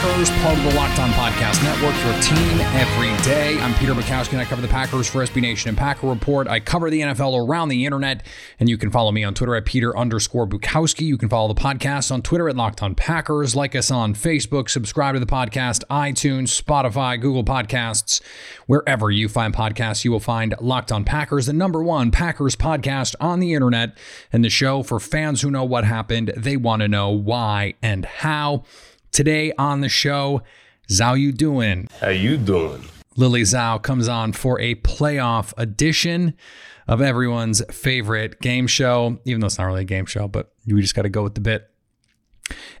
Packers, part of the Locked On Podcast Network, your team every day. I'm Peter Bukowski, and I cover the Packers for SB Nation and Packer Report. I cover the NFL around the internet, and you can follow me on Twitter at Peter underscore Bukowski. You can follow the podcast on Twitter at Locked On Packers. Like us on Facebook, subscribe to the podcast, iTunes, Spotify, Google Podcasts. Wherever you find podcasts, you will find Locked On Packers, the number one Packers podcast on the internet, and the show for fans who know what happened. They want to know why and how. Today on the show, Zhao you doing? How you doing? Lily Zhao comes on for a playoff edition of everyone's favorite game show, even though it's not really a game show, but we just got to go with the bit.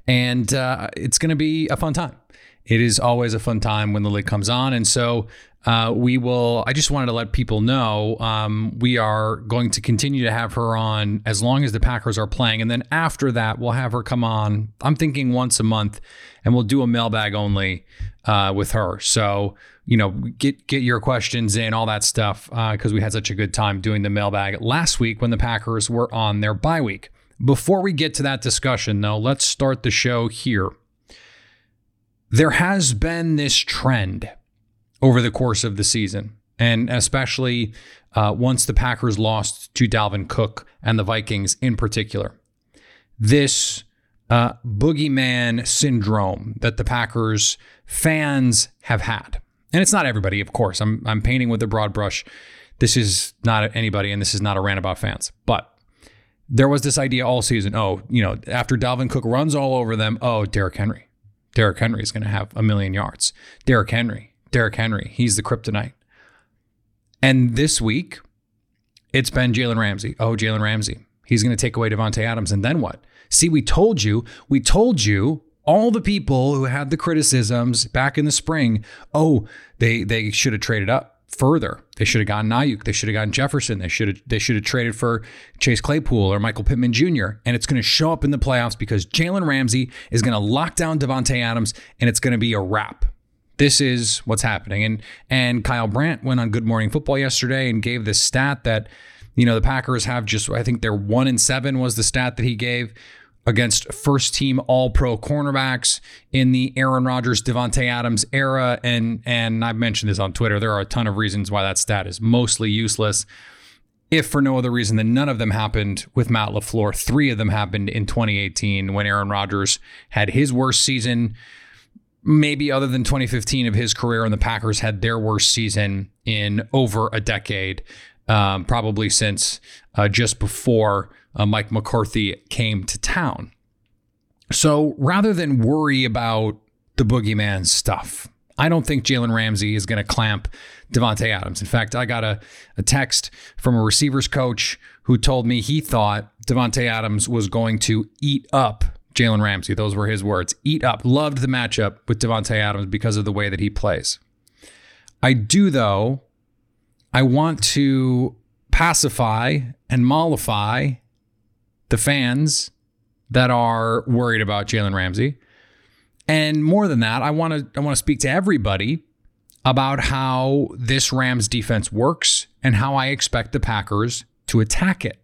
And uh, it's going to be a fun time. It is always a fun time when the Lily comes on. And so uh, we will, I just wanted to let people know um, we are going to continue to have her on as long as the Packers are playing. And then after that, we'll have her come on, I'm thinking once a month, and we'll do a mailbag only uh, with her. So, you know, get get your questions in, all that stuff, because we had such a good time doing the mailbag last week when the Packers were on their bye week. Before we get to that discussion, though, let's start the show here. There has been this trend over the course of the season, and especially uh, once the Packers lost to Dalvin Cook and the Vikings in particular. This uh, boogeyman syndrome that the Packers fans have had. And it's not everybody, of course. I'm, I'm painting with a broad brush. This is not anybody, and this is not a rant about fans. But there was this idea all season oh, you know, after Dalvin Cook runs all over them, oh, Derrick Henry. Derrick Henry is going to have a million yards. Derrick Henry, Derrick Henry, he's the kryptonite. And this week, it's been Jalen Ramsey. Oh, Jalen Ramsey. He's going to take away Davante Adams. And then what? See, we told you, we told you, all the people who had the criticisms back in the spring, oh, they they should have traded up further. They should have gotten Aiyuk. They should have gotten Jefferson. They should have they should have traded for Chase Claypool or Michael Pittman Jr. And it's going to show up in the playoffs because Jalen Ramsey is going to lock down Davante Adams, and it's going to be a wrap. This is what's happening. And and Kyle Brandt went on Good Morning Football yesterday and gave this stat that you know the Packers have just I think they're one in seven was the stat that he gave against first team all pro cornerbacks in the Aaron Rodgers, Davante Adams era. And and I've mentioned this on Twitter. There are a ton of reasons why that stat is mostly useless. If for no other reason than none of them happened with Matt LaFleur. Three of them happened in 2018 when Aaron Rodgers had his worst season, maybe other than 2015 of his career, and the Packers had their worst season in over a decade, um, probably since uh, just before uh, Mike McCarthy came to town. So rather than worry about the boogeyman stuff, I don't think Jalen Ramsey is going to clamp Davante Adams. In fact, I got a, a text from a receivers coach who told me he thought Davante Adams was going to eat up Jalen Ramsey. Those were his words. Eat up. Loved the matchup with Davante Adams because of the way that he plays. I do, though, I want to pacify and mollify the fans that are worried about Jalen Ramsey. And more than that, I want to I want to speak to everybody about how this Rams defense works and how I expect the Packers to attack it.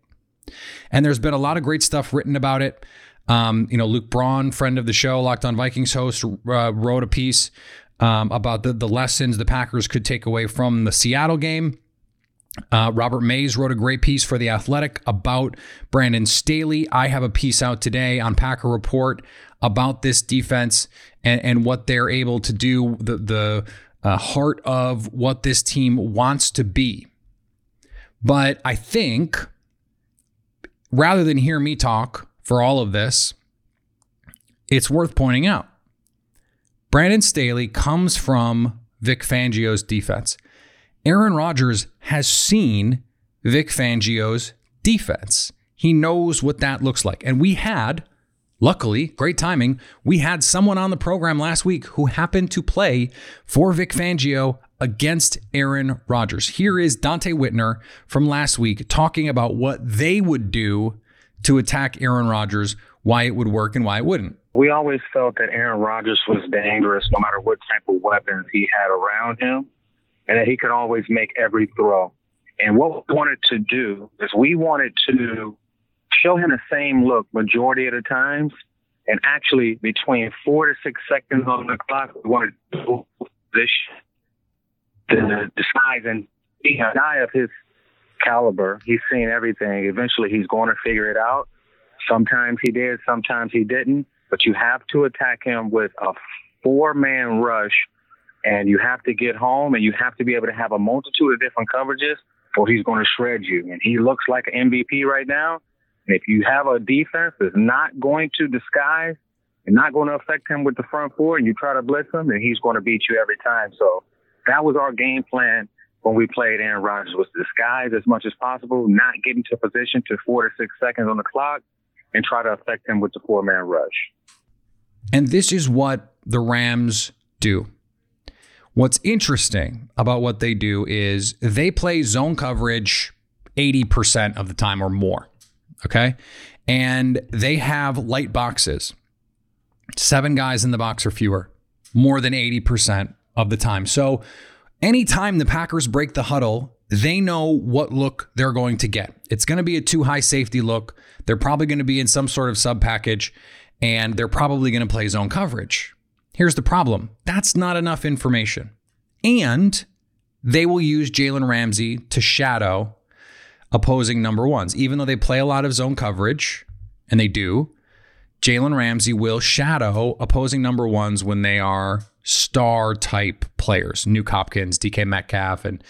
And there's been a lot of great stuff written about it. Um, you know, Luke Braun, friend of the show, Locked On Vikings host, uh, wrote a piece um, about the the lessons the Packers could take away from the Seattle game. Uh, Robert Mays wrote a great piece for The Athletic about Brandon Staley. I have a piece out today on Packer Report about this defense and, and what they're able to do, the, the uh, heart of what this team wants to be. But I think rather than hear me talk for all of this, it's worth pointing out Brandon Staley comes from Vic Fangio's defense. Aaron Rodgers has seen Vic Fangio's defense. He knows what that looks like. And we had, luckily, great timing, we had someone on the program last week who happened to play for Vic Fangio against Aaron Rodgers. Here is Donte Whitner from last week talking about what they would do to attack Aaron Rodgers, why it would work and why it wouldn't. We always felt that Aaron Rodgers was dangerous no matter what type of weapons he had around him and that he could always make every throw. And what we wanted to do is we wanted to show him the same look majority of the times. And actually, between four to six seconds on the clock, we wanted to this the disguise and being a guy of his caliber. He's seen everything. Eventually, he's going to figure it out. Sometimes he did, sometimes he didn't. But you have to attack him with a four man rush and you have to get home and you have to be able to have a multitude of different coverages or he's going to shred you. And he looks like an MVP right now. And if you have a defense that's not going to disguise and not going to affect him with the front four and you try to blitz him, then he's going to beat you every time. So that was our game plan when we played Aaron Rodgers was disguise as much as possible, not get into position to four to six seconds on the clock and try to affect him with the four man rush. And this is what the Rams do. What's interesting about what they do is they play zone coverage 80% of the time or more. Okay. And they have light boxes, seven guys in the box or fewer, more than 80% of the time. So anytime the Packers break the huddle, they know what look they're going to get. It's going to be a too high safety look. They're probably going to be in some sort of sub package and they're probably going to play zone coverage. Here's the problem that's not enough information. And they will use Jalen Ramsey to shadow opposing number ones. Even though they play a lot of zone coverage, and they do, Jalen Ramsey will shadow opposing number ones when they are star type players. Nuk Hopkins, DK Metcalf, and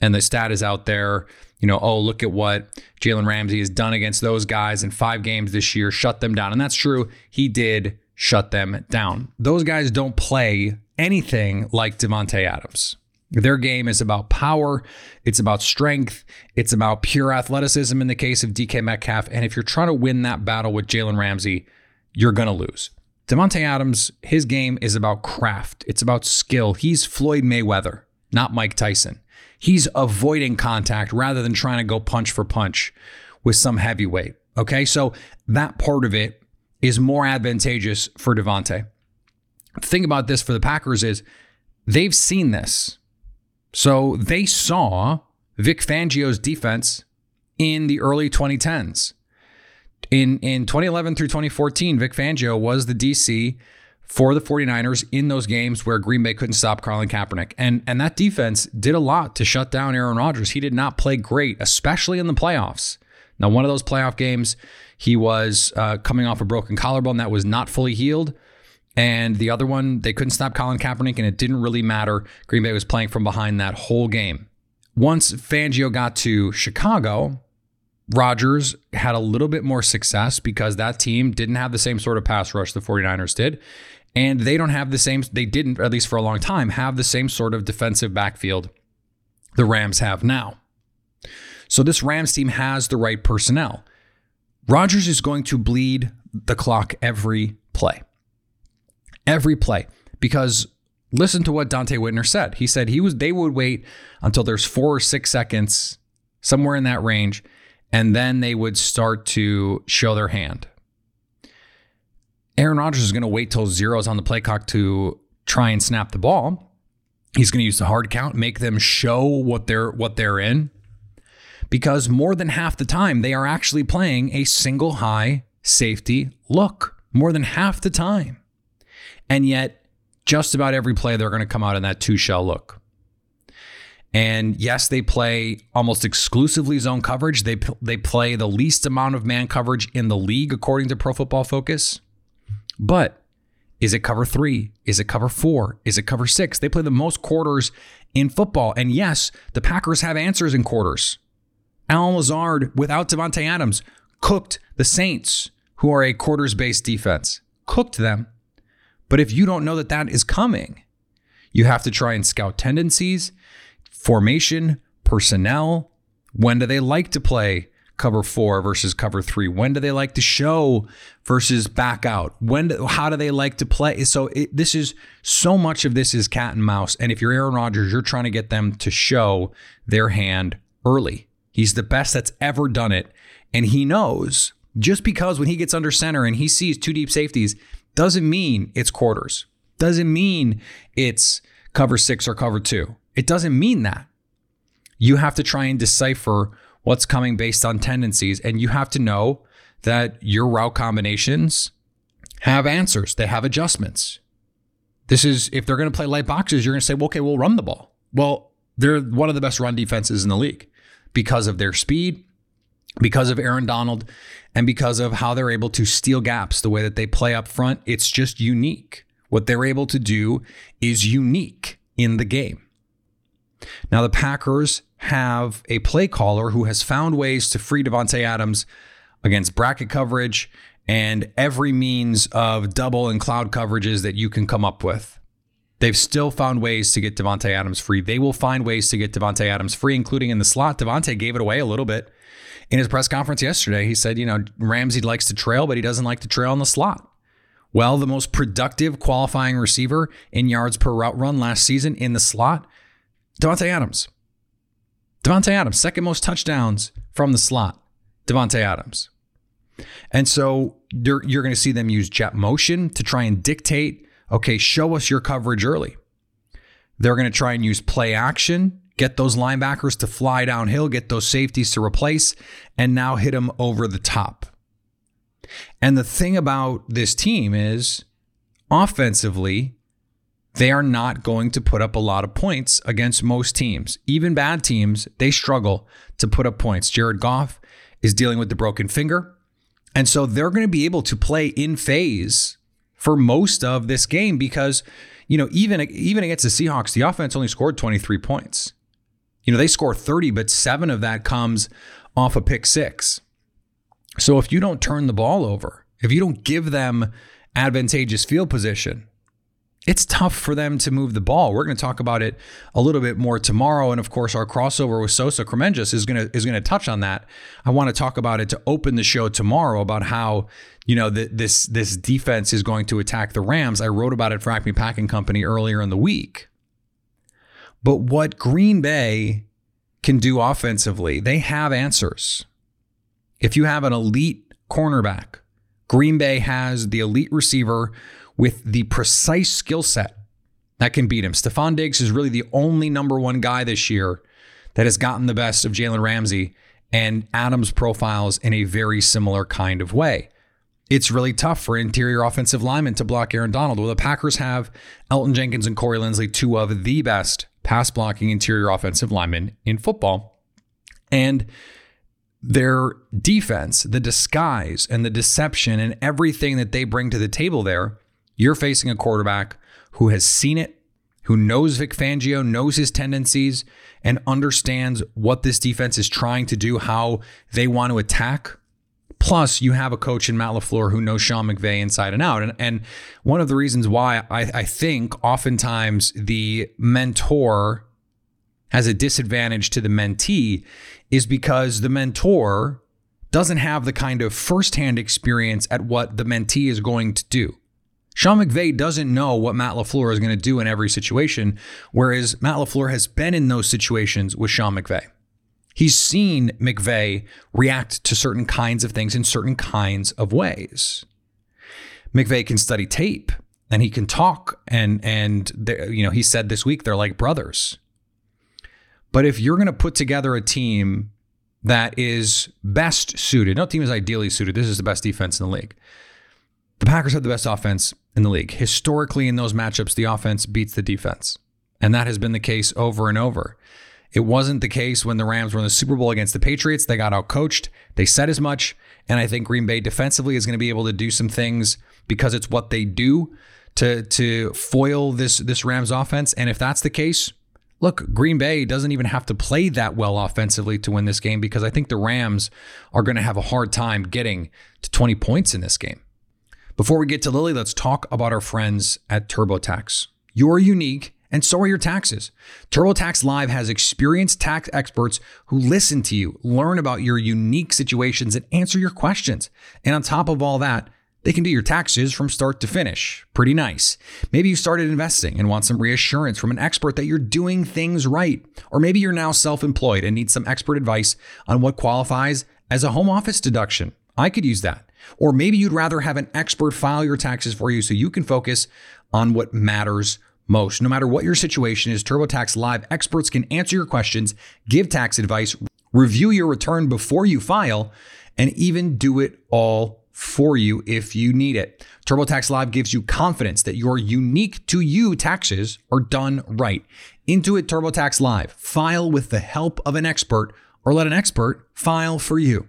and the stat is out there. You know, oh, look at what Jalen Ramsey has done against those guys in five games this year, shut them down. And that's true. He did shut them down. Those guys don't play anything like Davante Adams. Their game is about power, it's about strength, it's about pure athleticism in the case of DK Metcalf. And if you're trying to win that battle with Jalen Ramsey, you're going to lose. Davante Adams, his game is about craft, it's about skill. He's Floyd Mayweather, not Mike Tyson. He's avoiding contact rather than trying to go punch for punch with some heavyweight. Okay, so that part of it is more advantageous for Davante. The thing about this for the Packers is they've seen this. So they saw Vic Fangio's defense in the early 2010s. In in 2011 through 2014, Vic Fangio was the DC for the 49ers in those games where Green Bay couldn't stop Colin Kaepernick. And and that defense did a lot to shut down Aaron Rodgers. He did not play great, especially in the playoffs. Now, one of those playoff games, he was uh, coming off a broken collarbone that was not fully healed. And the other one, they couldn't stop Colin Kaepernick, and it didn't really matter. Green Bay was playing from behind that whole game. Once Fangio got to Chicago, Rodgers had a little bit more success because that team didn't have the same sort of pass rush the 49ers did. And they don't have the same, they didn't, at least for a long time, have the same sort of defensive backfield the Rams have now. So this Rams team has the right personnel. Rodgers is going to bleed the clock every play. Every play. Because listen to what Donte Whitner said. He said he was they would wait until there's four or six seconds, somewhere in that range, and then they would start to show their hand. Aaron Rodgers is going to wait till zero is on the play clock to try and snap the ball. He's going to use the hard count, make them show what they're what they're in. Because more than half the time they are actually playing a single high safety look. More than half the time. And yet just about every play they're going to come out in that two shell look. And yes, they play almost exclusively zone coverage. They they play the least amount of man coverage in the league according to Pro Football Focus. But Is it cover three? Is it cover four? Is it cover six? They play the most quarters in football. And yes, the Packers have answers in quarters. Allen Lazard, without Davante Adams, cooked the Saints, who are a quarters based defense, cooked them. But if you don't know that that is coming, you have to try and scout tendencies, formation, personnel. When do they like to play cover four versus cover three? When do they like to show versus back out? When? Do, how do they like to play? So it, this is so much of this is cat and mouse. And if you're Aaron Rodgers, you're trying to get them to show their hand early. He's the best that's ever done it, and he knows just because when he gets under center and he sees two deep safeties doesn't mean it's quarters. Doesn't mean it's cover six or cover two. It doesn't mean that. You have to try and decipher what's coming based on tendencies, and you have to know that your route combinations have answers, they have adjustments. This is if they're going to play light boxes, you're going to say, well, okay, we'll run the ball. Well, they're one of the best run defenses in the league because of their speed, because of Aaron Donald, and because of how they're able to steal gaps the way that they play up front. It's just unique. What they're able to do is unique in the game. Now, the Packers have a play caller who has found ways to free Davante Adams against bracket coverage and every means of double and cloud coverages that you can come up with. They've still found ways to get Davante Adams free. They will find ways to get Davante Adams free, including in the slot. Davante gave it away a little bit in his press conference yesterday. He said, you know, Ramsey likes to trail, but he doesn't like to trail in the slot. Well, the most productive qualifying receiver in yards per route run last season in the slot, Davante Adams. Davante Adams, second most touchdowns from the slot. Davante Adams. And so you're, you're going to see them use jet motion to try and dictate, okay, show us your coverage early. They're going to try and use play action, get those linebackers to fly downhill, get those safeties to replace, and now hit them over the top. And the thing about this team is offensively, they are not going to put up a lot of points against most teams. Even bad teams, they struggle to put up points. Jared Goff is dealing with the broken finger. And so they're going to be able to play in phase for most of this game because, you know, even, even against the Seahawks, the offense only scored 23 points. You know, they score 30, but seven of that comes off a pick six. So if you don't turn the ball over, if you don't give them advantageous field position, it's tough for them to move the ball. We're going to talk about it a little bit more tomorrow, and of course, our crossover with Sosa Kremenjas is going to is going to touch on that. I want to talk about it to open the show tomorrow about how you know the, this this defense is going to attack the Rams. I wrote about it for Acme Packing Company earlier in the week. But what Green Bay can do offensively, they have answers. If you have an elite cornerback, Green Bay has the elite receiver with the precise skill set that can beat him. Stefon Diggs is really the only number one guy this year that has gotten the best of Jalen Ramsey, and Adams profiles in a very similar kind of way. It's really tough for interior offensive linemen to block Aaron Donald. Well, the Packers have Elgton Jenkins and Corey Linsley, two of the best pass blocking interior offensive linemen in football. And their defense, the disguise and the deception and everything that they bring to the table there, you're facing a quarterback who has seen it, who knows Vic Fangio, knows his tendencies, and understands what this defense is trying to do, how they want to attack. Plus, you have a coach in Matt LaFleur who knows Sean McVay inside and out. And, and one of the reasons why I, I think oftentimes the mentor has a disadvantage to the mentee is because the mentor doesn't have the kind of firsthand experience at what the mentee is going to do. Sean McVay doesn't know what Matt LaFleur is going to do in every situation, whereas Matt LaFleur has been in those situations with Sean McVay. He's seen McVay react to certain kinds of things in certain kinds of ways. McVay can study tape and he can talk and and you know he said this week they're like brothers. But if you're going to put together a team that is best suited, no team is ideally suited. This is the best defense in the league. The Packers have the best offense in the league. Historically, in those matchups, the offense beats the defense. And that has been the case over and over. It wasn't the case when the Rams were in the Super Bowl against the Patriots. They got outcoached. They said as much. And I think Green Bay defensively is going to be able to do some things because it's what they do to to foil this this Rams offense. And if that's the case, look, Green Bay doesn't even have to play that well offensively to win this game because I think the Rams are going to have a hard time getting to 20 points in this game. Before we get to Lily, let's talk about our friends at TurboTax. You're unique and so are your taxes. TurboTax Live has experienced tax experts who listen to you, learn about your unique situations, and answer your questions. And on top of all that, they can do your taxes from start to finish. Pretty nice. Maybe you started investing and want some reassurance from an expert that you're doing things right. Or maybe you're now self employed and need some expert advice on what qualifies as a home office deduction. I could use that. Or maybe you'd rather have an expert file your taxes for you so you can focus on what matters most. No matter what your situation is, TurboTax Live experts can answer your questions, give tax advice, review your return before you file, and even do it all for you if you need it. TurboTax Live gives you confidence that your unique to you taxes are done right. Intuit TurboTax Live. File with the help of an expert or let an expert file for you.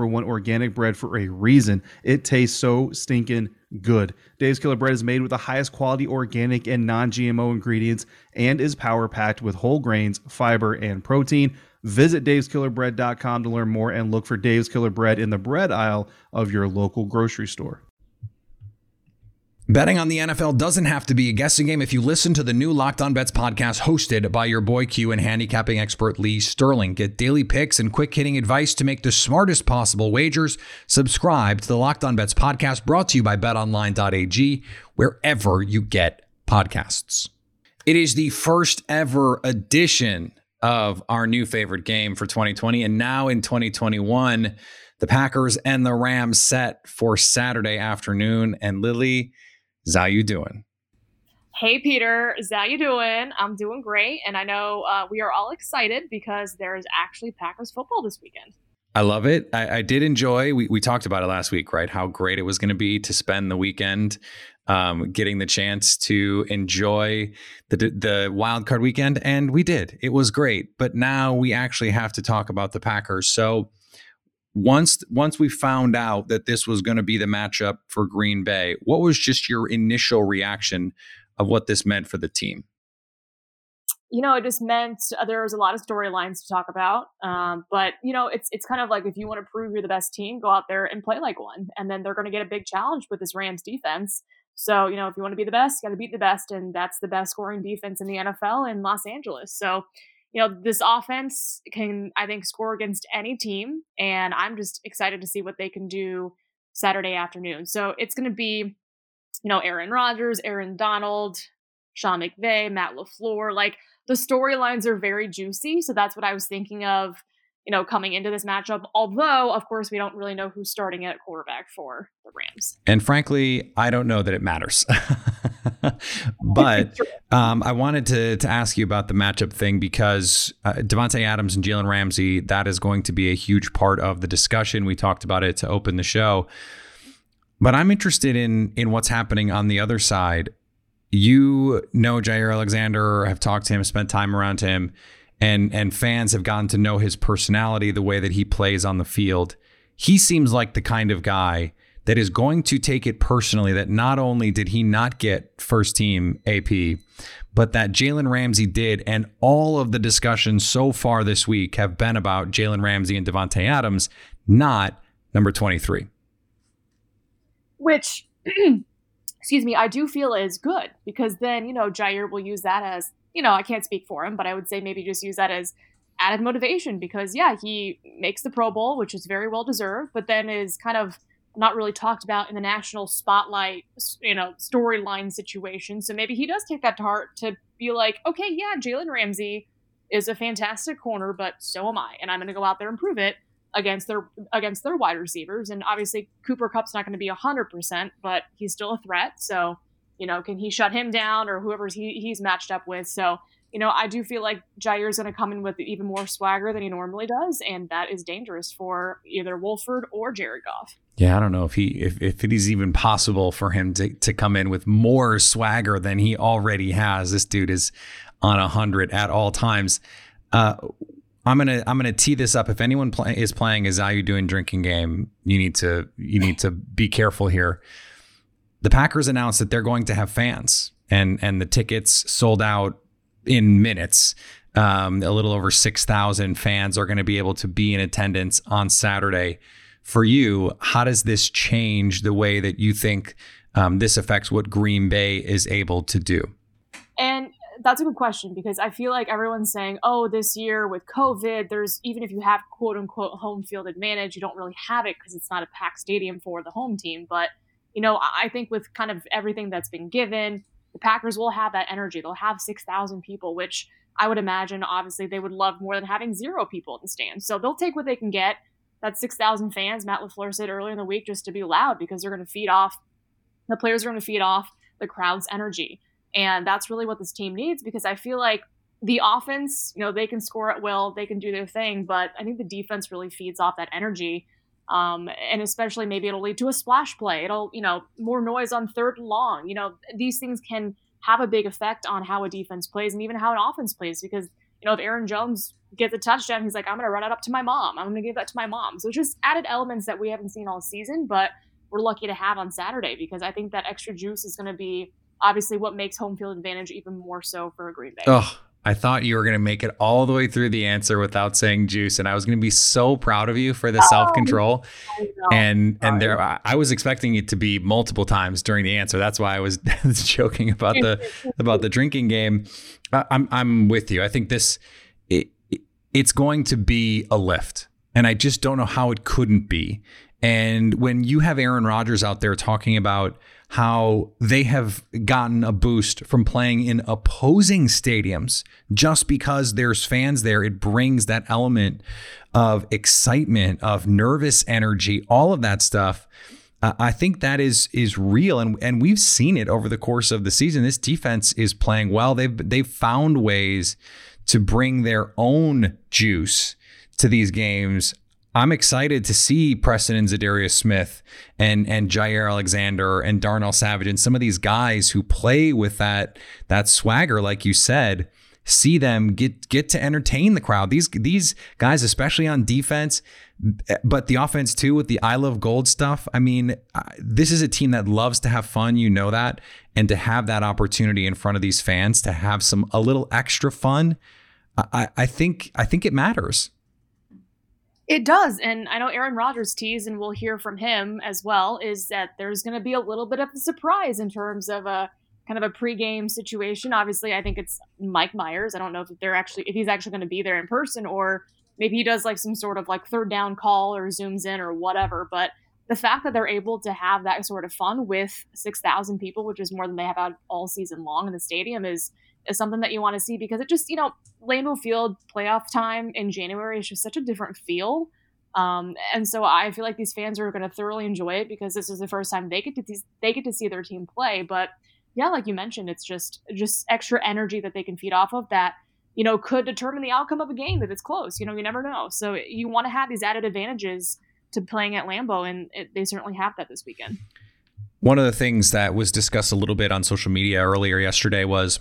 one organic bread for a reason. It tastes so stinking good. Dave's Killer Bread is made with the highest quality organic and non GMO ingredients and is power packed with whole grains, fiber, and protein. Visit daveskillerbread.com to learn more and look for Dave's Killer Bread in the bread aisle of your local grocery store. Betting on the NFL doesn't have to be a guessing game if you listen to the new Locked On Bets podcast hosted by your boy Q and handicapping expert Lee Sterling. Get daily picks and quick hitting advice to make the smartest possible wagers. Subscribe to the Locked On Bets podcast brought to you by betonline.ag, wherever you get podcasts. It is the first ever edition of our new favorite game for 2020. And now in 2021, the Packers and the Rams set for Saturday afternoon. And Lily, how you doing? Hey Peter, how you doing? I'm doing great, and I know uh, we are all excited because there is actually Packers football this weekend. I love it. I, I did enjoy. We, we talked about it last week, right? How great it was going to be to spend the weekend, um, getting the chance to enjoy the the wild card weekend, and we did. It was great. But now we actually have to talk about the Packers. So once once we found out that this was going to be the matchup for Green Bay, what was just your initial reaction of what this meant for the team? You know, it just meant uh, there was a lot of storylines to talk about. Um, but you know, it's it's kind of like if you want to prove you're the best team, go out there and play like one, and then they're going to get a big challenge with this Rams defense. So you know, if you want to be the best, you got to beat the best, and that's the best scoring defense in the NFL in Los Angeles. So you know, this offense can, I think, score against any team. And I'm just excited to see what they can do Saturday afternoon. So it's going to be, you know, Aaron Rodgers, Aaron Donald, Sean McVay, Matt LaFleur. Like the storylines are very juicy. So that's what I was thinking of you know, coming into this matchup. Although, of course, we don't really know who's starting at quarterback for the Rams. And frankly, I don't know that it matters. but um, I wanted to to ask you about the matchup thing because uh, Davante Adams and Jalen Ramsey that is going to be a huge part of the discussion. We talked about it to open the show, but I'm interested in in what's happening on the other side. You know Jaire Alexander, have talked to him, spent time around him and and fans have gotten to know his personality, the way that he plays on the field. He seems like the kind of guy that is going to take it personally that not only did he not get first team AP, but that Jalen Ramsey did. And all of the discussions so far this week have been about Jalen Ramsey and Davante Adams, not number 23. Which, excuse me, I do feel is good because then, you know, Jaire will use that as you know, I can't speak for him, but I would say maybe just use that as added motivation because, yeah, he makes the Pro Bowl, which is very well deserved, but then is kind of not really talked about in the national spotlight, you know, storyline situation. So maybe he does take that to heart to be like, okay, yeah, Jalen Ramsey is a fantastic corner, but so am I, and I'm going to go out there and prove it against their against their wide receivers. And obviously, Cooper Kupp's not going to be hundred percent, but he's still a threat. So, you know, can he shut him down or whoever's he, he's matched up with? So, you know, I do feel like Jaire's going to come in with even more swagger than he normally does, and that is dangerous for either Wolford or Jared Goff. Yeah, I don't know if he if, if it is even possible for him to to come in with more swagger than he already has. This dude is on a hundred at all times. Uh, I'm gonna I'm gonna tee this up. If anyone play, is playing a Zayu doing drinking game, you need to you need to be careful here. The Packers announced that they're going to have fans, and and the tickets sold out in minutes. Um, a little over six thousand fans are going to be able to be in attendance on Saturday. For you, how does this change the way that you think um, this affects what Green Bay is able to do? And that's a good question because I feel like everyone's saying, oh, this year with COVID, there's even if you have quote unquote home field advantage, you don't really have it because it's not a packed stadium for the home team. But, you know, I think with kind of everything that's been given, the Packers will have that energy. They'll have 6,000 people, which I would imagine, obviously, they would love more than having zero people in the stands. So they'll take what they can get. That 6,000 fans, Matt LaFleur said earlier in the week, just to be loud because they're going to feed off, the players are going to feed off the crowd's energy. And that's really what this team needs because I feel like the offense, you know, they can score at will, they can do their thing, but I think the defense really feeds off that energy. Um, and especially maybe it'll lead to a splash play. It'll, you know, more noise on third long. You know, these things can have a big effect on how a defense plays and even how an offense plays because, you know, if Aaron Jones gets a touchdown, he's like, I'm going to run it up to my mom. I'm going to give that to my mom. So just added elements that we haven't seen all season, but we're lucky to have on Saturday because I think that extra juice is going to be obviously what makes home field advantage even more so for a Green Bay. Oh, I thought you were going to make it all the way through the answer without saying juice, and I was going to be so proud of you for the oh, self control. And and there, I was expecting it to be multiple times during the answer. That's why I was joking about the about the drinking game. I'm I'm with you. I think this it, it's going to be a lift, and I just don't know how it couldn't be. And when you have Aaron Rodgers out there talking about how they have gotten a boost from playing in opposing stadiums just because there's fans there. It brings that element of excitement, of nervous energy, all of that stuff. I think that is is real, and and we've seen it over the course of the season. This defense is playing well. They've they've found ways to bring their own juice to these games I'm excited to see Preston and Za'Darius Smith and and Jaire Alexander and Darnell Savage and some of these guys who play with that that swagger, like you said, see them get get to entertain the crowd. These these guys, especially on defense, but the offense too with the I love gold stuff. I mean, this is a team that loves to have fun. You know that, and to have that opportunity in front of these fans to have some a little extra fun. I, I think I think it matters. It does. And I know Aaron Rodgers teased, and we'll hear from him as well, is that there's going to be a little bit of a surprise in terms of a kind of a pregame situation. Obviously, I think it's Mike Myers. I don't know if they're actually, if he's actually going to be there in person or maybe he does like some sort of like third down call or zooms in or whatever. But the fact that they're able to have that sort of fun with 6,000 people, which is more than they have had all season long in the stadium, is is something that you want to see because it just, you know, Lambeau Field playoff time in January is just such a different feel. Um, and so I feel like these fans are going to thoroughly enjoy it because this is the first time they get to they get to see their team play. But yeah, like you mentioned, it's just just extra energy that they can feed off of that you know could determine the outcome of a game if it's close. You know, you never know. So you want to have these added advantages to playing at Lambeau, and it, they certainly have that this weekend. One of the things that was discussed a little bit on social media earlier yesterday was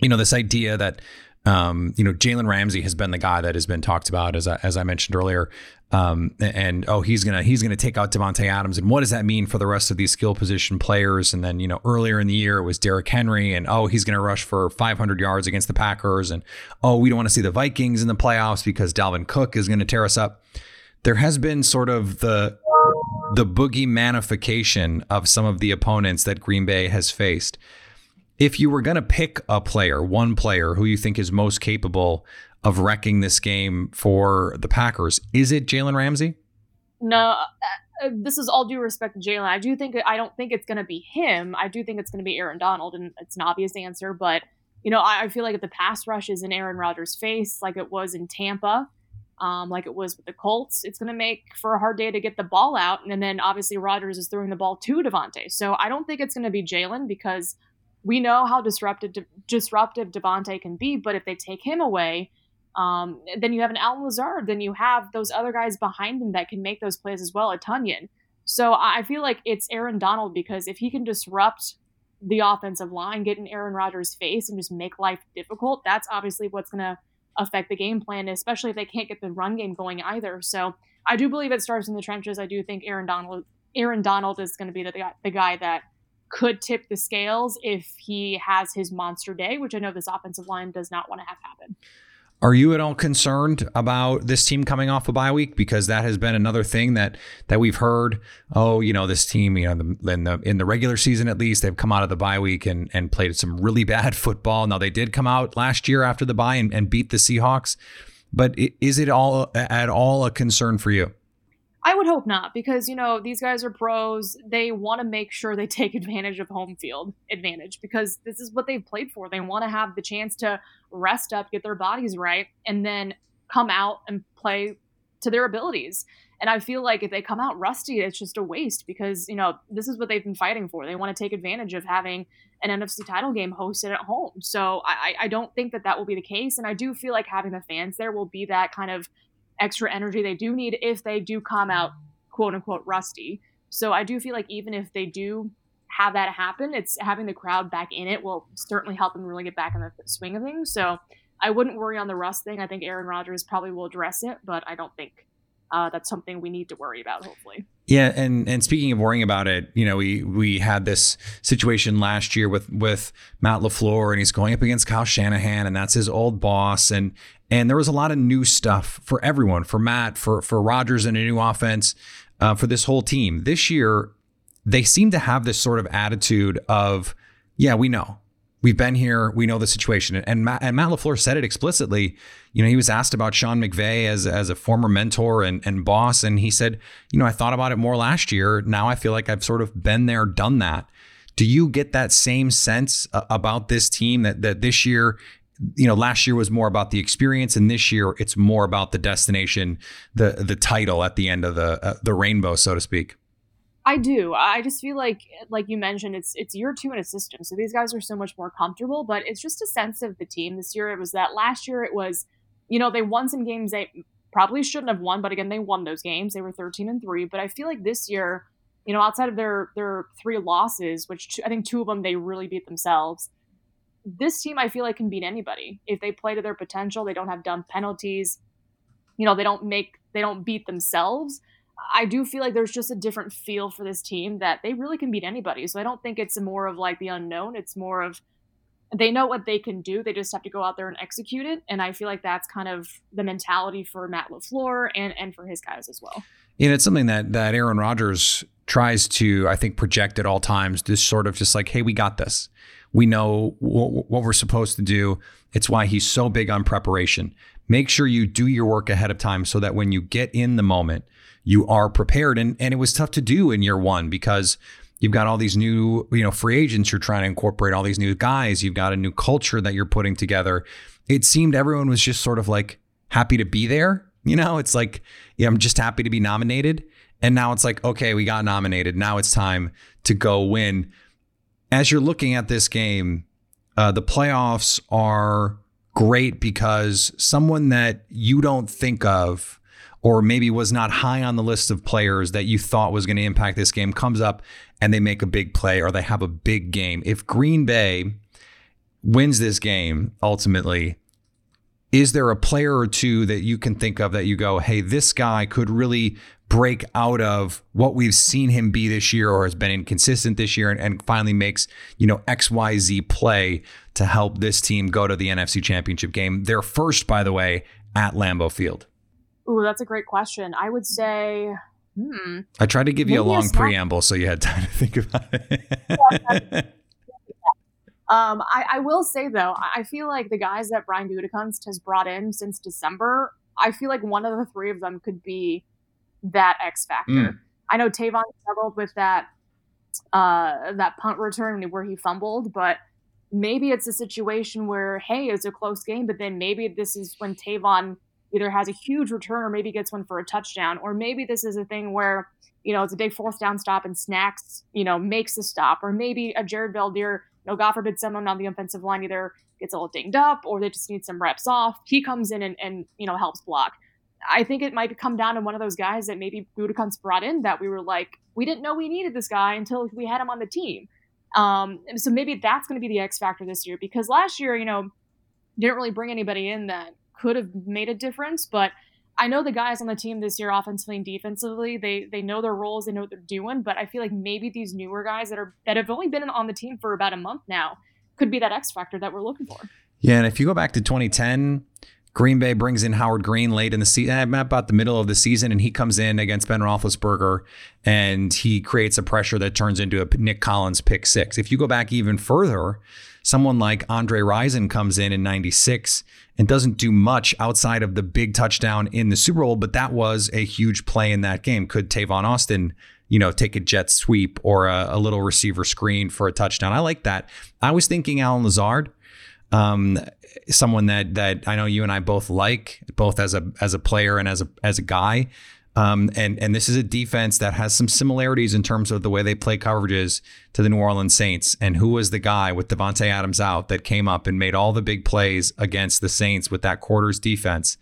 you know, this idea that um, you know, Jalen Ramsey has been the guy that has been talked about as I, as I mentioned earlier. Um, and oh, he's gonna he's gonna take out Davante Adams, and what does that mean for the rest of these skill position players? And then you know, earlier in the year it was Derrick Henry, and oh, he's gonna rush for 500 yards against the Packers, and oh, we don't want to see the Vikings in the playoffs because Dalvin Cook is gonna tear us up. There has been sort of the the boogie manification of some of the opponents that Green Bay has faced if you were going to pick a player, one player who you think is most capable of wrecking this game for the Packers, is it Jalen Ramsey? No, uh, this is all due respect to Jalen. I do think I don't think it's going to be him. I do think it's going to be Aaron Donald, and it's an obvious answer. But you know, I, I feel like if the pass rush is in Aaron Rodgers' face, like it was in Tampa, um, like it was with the Colts, it's going to make for a hard day to get the ball out. And then obviously Rodgers is throwing the ball to Davante. So I don't think it's going to be Jalen because we know how disruptive disruptive Davante can be. But if they take him away, um, then you have an Allen Lazard. Then you have those other guys behind him that can make those plays as well. A Tonyan. So I feel like it's Aaron Donald because if he can disrupt the offensive line, get in Aaron Rodgers' face, and just make life difficult, that's obviously what's going to affect the game plan, especially if they can't get the run game going either. So I do believe it starts in the trenches. I do think Aaron Donald Aaron Donald is going to be the, the guy that could tip the scales if he has his monster day, which I know this offensive line does not want to have happen. Are you at all concerned about this team coming off a bye week? Because that has been another thing that that we've heard. Oh, you know, this team, you know, the, in the in the regular season at least, they've come out of the bye week and and played some really bad football. Now they did come out last year after the bye and, and beat the Seahawks, but is it all at all a concern for you? I would hope not, because you know these guys are pros. They want to make sure they take advantage of home field advantage because this is what they've played for. They want to have the chance to rest up, get their bodies right, and then come out and play to their abilities. And I feel like if they come out rusty, it's just a waste because you know this is what they've been fighting for. They want to take advantage of having an NFC title game hosted at home. So I, I don't think that that will be the case, and I do feel like having the fans there will be that kind of extra energy they do need if they do come out quote unquote rusty. So I do feel like even if they do have that happen, it's having the crowd back in it will certainly help them really get back in the swing of things. So I wouldn't worry on the rust thing. I think Aaron Rodgers probably will address it, but I don't think uh, that's something we need to worry about. Hopefully. Yeah, and and speaking of worrying about it, you know, we we had this situation last year with with Matt LaFleur, and he's going up against Kyle Shanahan, and that's his old boss, and and there was a lot of new stuff for everyone, for Matt, for for Rodgers, and a new offense uh, for this whole team. This year, they seem to have this sort of attitude of, yeah, we know, we've been here, we know the situation, and Matt, and Matt LaFleur said it explicitly. You know, he was asked about Sean McVay as as a former mentor and and boss, and he said, you know, I thought about it more last year. Now I feel like I've sort of been there, done that. Do you get that same sense uh, about this team that that this year you know last year was more about the experience and this year it's more about the destination the the title at the end of the uh, the rainbow so to speak I do. I just feel like, like you mentioned, it's it's year two in a system, so these guys are so much more comfortable. But it's just a sense of the team. This year, it was that. Last year, it was, you know, they won some games they probably shouldn't have won, but again, they won those games. They were thirteen and three. But I feel like this year, you know, outside of their their three losses, which I think two of them they really beat themselves this team I feel like can beat anybody if they play to their potential. They don't have dumb penalties. You know, they don't make they don't beat themselves. I do feel like there's just a different feel for this team that they really can beat anybody. So I don't think it's more of like the unknown. It's more of they know what they can do. They just have to go out there and execute it. And I feel like that's kind of the mentality for Matt LaFleur and and for his guys as well. And it's something that that Aaron Rodgers tries to, I think, project at all times. This sort of just like, hey, we got this. We know what, what we're supposed to do. It's why he's so big on preparation. Make sure you do your work ahead of time so that when you get in the moment, you are prepared. And and it was tough to do in year one because you've got all these new, you know, free agents you're trying to incorporate, all these new guys. You've got a new culture that you're putting together. It seemed everyone was just sort of like happy to be there. You know, it's like, yeah, I'm just happy to be nominated. And now it's like, okay, we got nominated. Now it's time to go win as you're looking at this game, uh, the playoffs are great because someone that you don't think of or maybe was not high on the list of players that you thought was going to impact this game comes up and they make a big play or they have a big game. If Green Bay wins this game ultimately, is there a player or two that you can think of that you go, hey, this guy could really break out of what we've seen him be this year or has been inconsistent this year and, and finally makes, you know, XYZ play to help this team go to the NFC championship game. They're first, by the way, at Lambeau Field. Ooh, that's a great question. I would say, hmm. I tried to give you a long a preamble so you had time to think about it. Um, I, I, will say though, I feel like the guys that Brian Gutekunst has brought in since December, I feel like one of the three of them could be that X factor. Mm. I know Tavon struggled with that uh, that punt return where he fumbled, but maybe it's a situation where hey, it's a close game, but then maybe this is when Tavon either has a huge return or maybe gets one for a touchdown, or maybe this is a thing where you know it's a big fourth down stop and Snacks you know makes the stop, or maybe a Jared you know, God forbid someone on the offensive line either gets a little dinged up or they just need some reps off. He comes in and, and you know helps block. I think it might come down to one of those guys that maybe Gutekunst brought in that we were like, we didn't know we needed this guy until we had him on the team. Um, so maybe that's going to be the X factor this year because last year, you know, didn't really bring anybody in that could have made a difference. But I know the guys on the team this year, offensively and defensively, they they know their roles, they know what they're doing. But I feel like maybe these newer guys that are that have only been on the team for about a month now could be that X factor that we're looking for. Yeah, and if you go back to 2010, Green Bay brings in Howard Green late in the season, eh, about the middle of the season, and he comes in against Ben Roethlisberger and he creates a pressure that turns into a Nick Collins pick six. If you go back even further, someone like Andre Rison comes in in 96 and doesn't do much outside of the big touchdown in the Super Bowl, but that was a huge play in that game. Could Tavon Austin, you know, take a jet sweep or a, a little receiver screen for a touchdown? I like that. I was thinking Allen Lazard um, someone that that I know you and I both like, both as a as a player and as a as a guy. Um, and and this is a defense that has some similarities in terms of the way they play coverages to the New Orleans Saints. And who was the guy with Davante Adams out that came up and made all the big plays against the Saints with that quarters defense?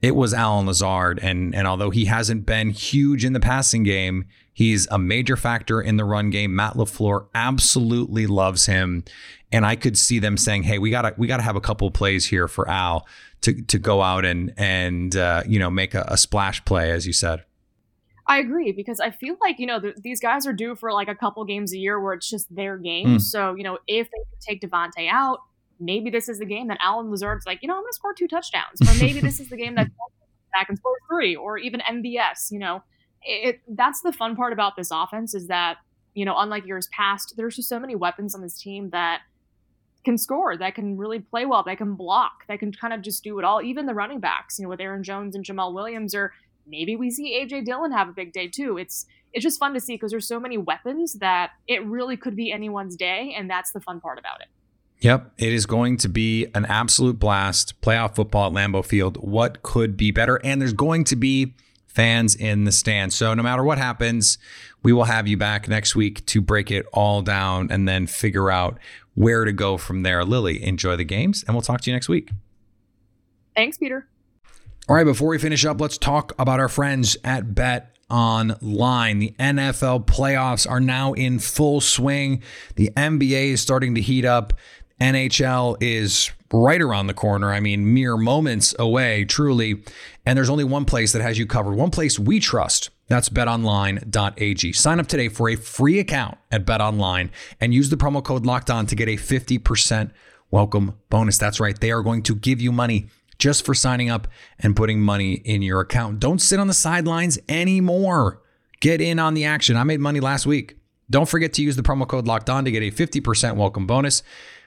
It was Allen Lazard. And and although he hasn't been huge in the passing game, he's a major factor in the run game. Matt LaFleur absolutely loves him. And I could see them saying, "Hey, we gotta we gotta have a couple plays here for Al to to go out and and uh, you know make a, a, splash play, as you said." I agree because I feel like you know th- these guys are due for like a couple games a year where it's just their game. Mm. So you know if they take Davante out, maybe this is the game that Allen Lazard's like, you know, I'm going to score two touchdowns, or maybe this is the game that back and score three, or even MVS. You know, it, that's the fun part about this offense is that you know unlike years past, there's just so many weapons on this team that can score, that can really play well, that can block, that can kind of just do it all. Even the running backs, you know, with Aaron Jones and Jamaal Williams, or maybe we see AJ Dillon have a big day too. It's it's just fun to see because there's so many weapons that it really could be anyone's day, and that's the fun part about it. Yep, it is going to be an absolute blast. Playoff football at Lambeau Field. What could be better? And there's going to be fans in the stands. So no matter what happens, we will have you back next week to break it all down and then figure out where to go from there. Lily, enjoy the games, and we'll talk to you next week. Thanks, Peter. All right, before we finish up, let's talk about our friends at Bet Online. The NFL playoffs are now in full swing. The NBA is starting to heat up. NHL is right around the corner. I mean, mere moments away, truly. And there's only one place that has you covered, one place we trust that's betonline.ag. Sign up today for a free account at betonline and use the promo code locked on to get a 50% welcome bonus. That's right. They are going to give you money just for signing up and putting money in your account. Don't sit on the sidelines anymore. Get in on the action. I made money last week. Don't forget to use the promo code locked on to get a 50% welcome bonus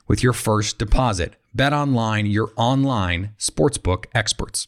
with your first deposit. Bet online, your online sportsbook experts.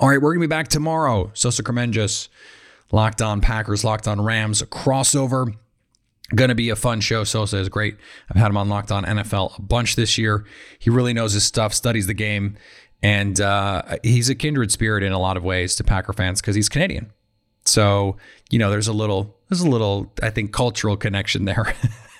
All right, we're going to be back tomorrow. Sosa Kremenjas, Locked On Packers, Locked On Rams, crossover. Going to be a fun show. Sosa is great. I've had him on Locked On NFL a bunch this year. He really knows his stuff, studies the game, and uh, he's a kindred spirit in a lot of ways to Packer fans because he's Canadian. So you know, there's a little, there's a little, I think, cultural connection there.